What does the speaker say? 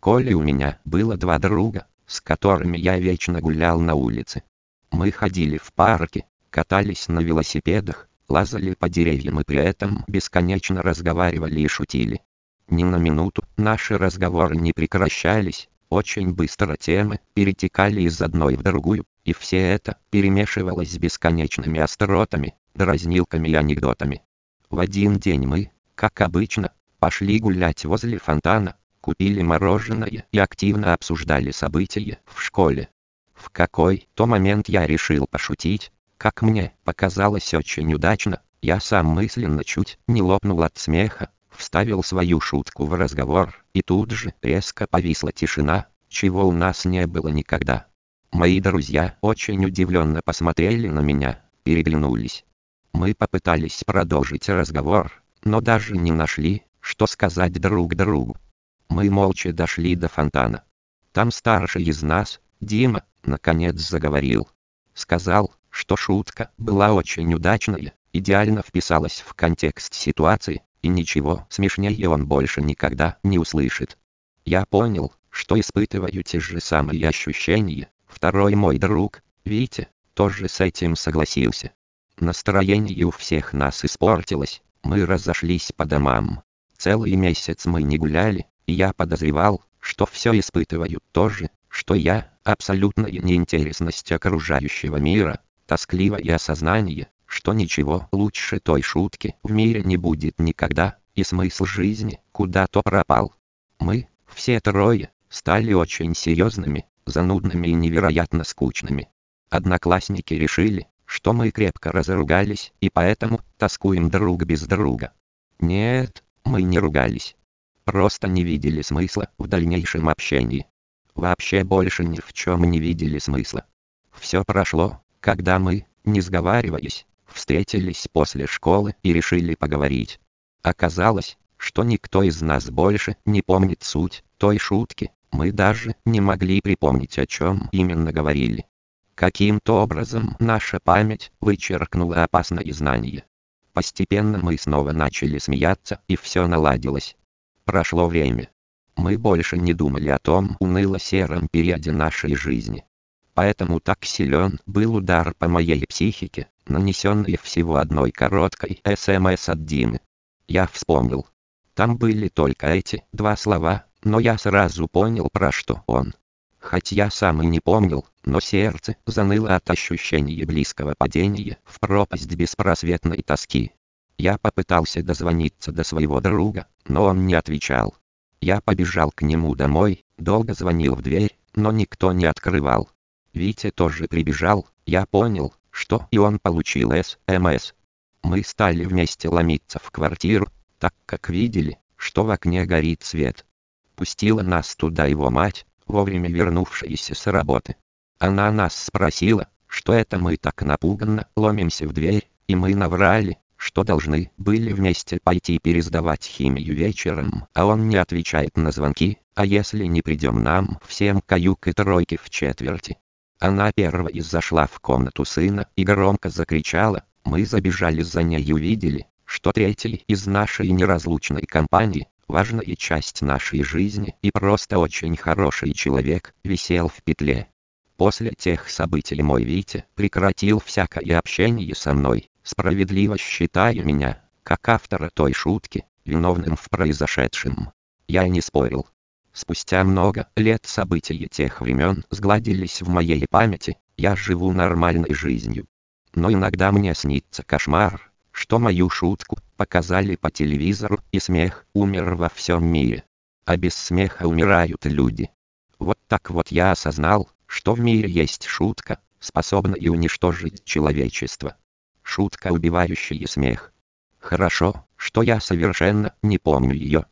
школе у меня было два друга, с которыми я вечно гулял на улице. Мы ходили в парке, катались на велосипедах, лазали по деревьям и при этом бесконечно разговаривали и шутили. Ни на минуту наши разговоры не прекращались, очень быстро темы перетекали из одной в другую, и все это перемешивалось с бесконечными остротами, дразнилками и анекдотами. В один день мы, как обычно, пошли гулять возле фонтана, купили мороженое и активно обсуждали события в школе. В какой-то момент я решил пошутить, как мне показалось очень удачно, я сам мысленно чуть не лопнул от смеха, вставил свою шутку в разговор, и тут же резко повисла тишина, чего у нас не было никогда. Мои друзья очень удивленно посмотрели на меня, переглянулись. Мы попытались продолжить разговор, но даже не нашли, что сказать друг другу. Мы молча дошли до фонтана. Там старший из нас, Дима, наконец заговорил. Сказал, что шутка была очень удачная, идеально вписалась в контекст ситуации, и ничего смешнее он больше никогда не услышит. Я понял, что испытываю те же самые ощущения. Второй мой друг, Витя, тоже с этим согласился. Настроение у всех нас испортилось, мы разошлись по домам. Целый месяц мы не гуляли, я подозревал, что все испытывают то же, что я, абсолютная неинтересность окружающего мира, тоскливое осознание, что ничего лучше той шутки в мире не будет никогда, и смысл жизни куда-то пропал. Мы, все трое, стали очень серьезными, занудными и невероятно скучными. Одноклассники решили, что мы крепко разругались и поэтому тоскуем друг без друга. Нет, мы не ругались. Просто не видели смысла в дальнейшем общении. Вообще больше ни в чем не видели смысла. Все прошло, когда мы, не сговариваясь, встретились после школы и решили поговорить. Оказалось, что никто из нас больше не помнит суть той шутки, мы даже не могли припомнить о чем именно говорили. Каким-то образом наша память вычеркнула опасное знание. Постепенно мы снова начали смеяться и все наладилось. Прошло время. Мы больше не думали о том уныло-сером периоде нашей жизни. Поэтому так силен был удар по моей психике, нанесенный всего одной короткой СМС от Димы. Я вспомнил. Там были только эти два слова, но я сразу понял про что он. Хоть я сам и не помнил, но сердце заныло от ощущения близкого падения в пропасть беспросветной тоски. Я попытался дозвониться до своего друга, но он не отвечал. Я побежал к нему домой, долго звонил в дверь, но никто не открывал. Витя тоже прибежал, я понял, что и он получил СМС. Мы стали вместе ломиться в квартиру, так как видели, что в окне горит свет. Пустила нас туда его мать, вовремя вернувшаяся с работы. Она нас спросила, что это мы так напуганно ломимся в дверь, и мы наврали, что должны были вместе пойти пересдавать химию вечером, а он не отвечает на звонки, а если не придем нам всем каюк и тройки в четверти, она первой зашла в комнату сына и громко закричала. Мы забежали за ней и увидели, что третий из нашей неразлучной компании, важная часть нашей жизни и просто очень хороший человек, висел в петле. После тех событий мой Витя прекратил всякое общение со мной, справедливо считая меня, как автора той шутки, виновным в произошедшем. Я не спорил, Спустя много лет события тех времен сгладились в моей памяти, я живу нормальной жизнью. Но иногда мне снится кошмар, что мою шутку показали по телевизору и смех умер во всем мире. А без смеха умирают люди. Вот так вот я осознал, что в мире есть шутка, способная уничтожить человечество. Шутка, убивающая смех. Хорошо, что я совершенно не помню ее.